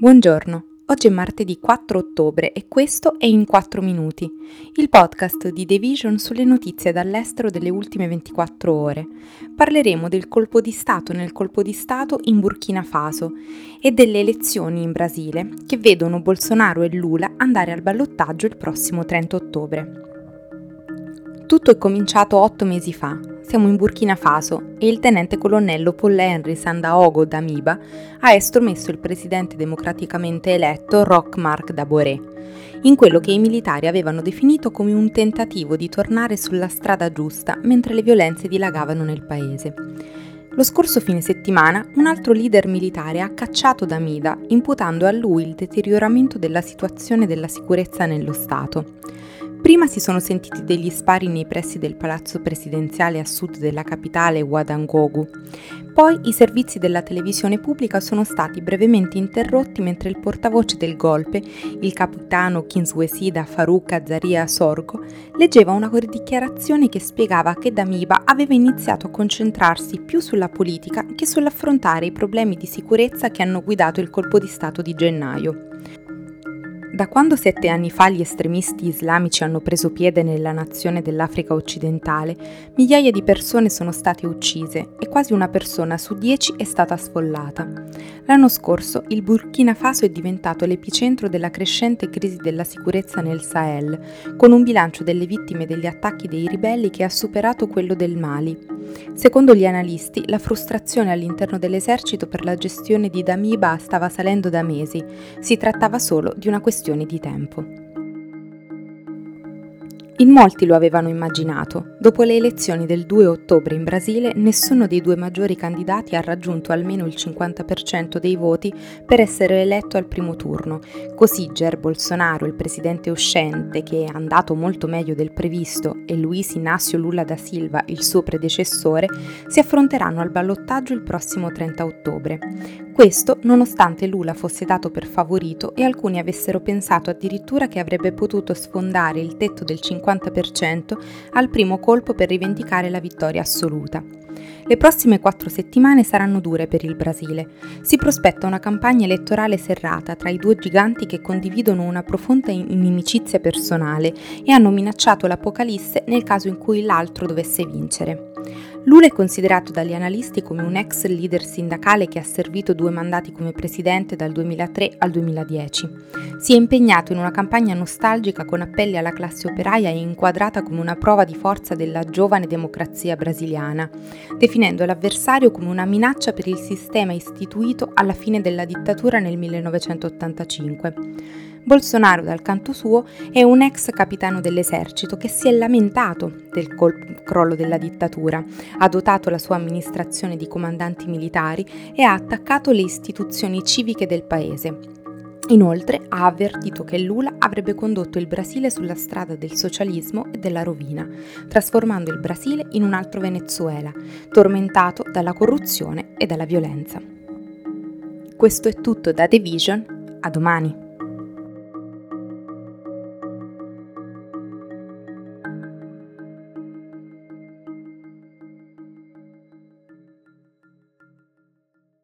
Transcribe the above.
Buongiorno, oggi è martedì 4 ottobre e questo è In 4 Minuti, il podcast di The Vision sulle notizie dall'estero delle ultime 24 ore. Parleremo del colpo di Stato nel colpo di Stato in Burkina Faso e delle elezioni in Brasile che vedono Bolsonaro e Lula andare al ballottaggio il prossimo 30 ottobre. Tutto è cominciato otto mesi fa. Siamo in Burkina Faso e il tenente colonnello Paul Henry Sandaogo Damiba ha estromesso il presidente democraticamente eletto Roch Marc Daboré, in quello che i militari avevano definito come un tentativo di tornare sulla strada giusta mentre le violenze dilagavano nel paese. Lo scorso fine settimana un altro leader militare ha cacciato Damida, imputando a lui il deterioramento della situazione della sicurezza nello Stato. Prima si sono sentiti degli spari nei pressi del palazzo presidenziale a sud della capitale Ouadangogu. Poi i servizi della televisione pubblica sono stati brevemente interrotti mentre il portavoce del golpe, il capitano Kinswesida Farouk Azaria Sorgo, leggeva una dichiarazione che spiegava che Damiba aveva iniziato a concentrarsi più sulla politica che sull'affrontare i problemi di sicurezza che hanno guidato il colpo di Stato di gennaio. Da quando sette anni fa gli estremisti islamici hanno preso piede nella nazione dell'Africa occidentale, migliaia di persone sono state uccise e quasi una persona su dieci è stata sfollata. L'anno scorso il Burkina Faso è diventato l'epicentro della crescente crisi della sicurezza nel Sahel, con un bilancio delle vittime degli attacchi dei ribelli che ha superato quello del Mali. Secondo gli analisti, la frustrazione all'interno dell'esercito per la gestione di Damiba stava salendo da mesi, si trattava solo di una questione di tempo. In molti lo avevano immaginato. Dopo le elezioni del 2 ottobre in Brasile, nessuno dei due maggiori candidati ha raggiunto almeno il 50% dei voti per essere eletto al primo turno. Così Jair Bolsonaro, il presidente uscente, che è andato molto meglio del previsto, e Luis Inácio Lula da Silva, il suo predecessore, si affronteranno al ballottaggio il prossimo 30 ottobre. Questo nonostante Lula fosse dato per favorito e alcuni avessero pensato addirittura che avrebbe potuto sfondare il tetto del 50% al primo colpo per rivendicare la vittoria assoluta. Le prossime quattro settimane saranno dure per il Brasile. Si prospetta una campagna elettorale serrata tra i due giganti che condividono una profonda inimicizia personale e hanno minacciato l'apocalisse nel caso in cui l'altro dovesse vincere. Lula è considerato dagli analisti come un ex leader sindacale che ha servito due mandati come presidente dal 2003 al 2010. Si è impegnato in una campagna nostalgica con appelli alla classe operaia e inquadrata come una prova di forza della giovane democrazia brasiliana, definendo l'avversario come una minaccia per il sistema istituito alla fine della dittatura nel 1985. Bolsonaro, dal canto suo, è un ex capitano dell'esercito che si è lamentato del col- crollo della dittatura, ha dotato la sua amministrazione di comandanti militari e ha attaccato le istituzioni civiche del paese. Inoltre ha avvertito che Lula avrebbe condotto il Brasile sulla strada del socialismo e della rovina, trasformando il Brasile in un altro Venezuela, tormentato dalla corruzione e dalla violenza. Questo è tutto da The Vision, a domani.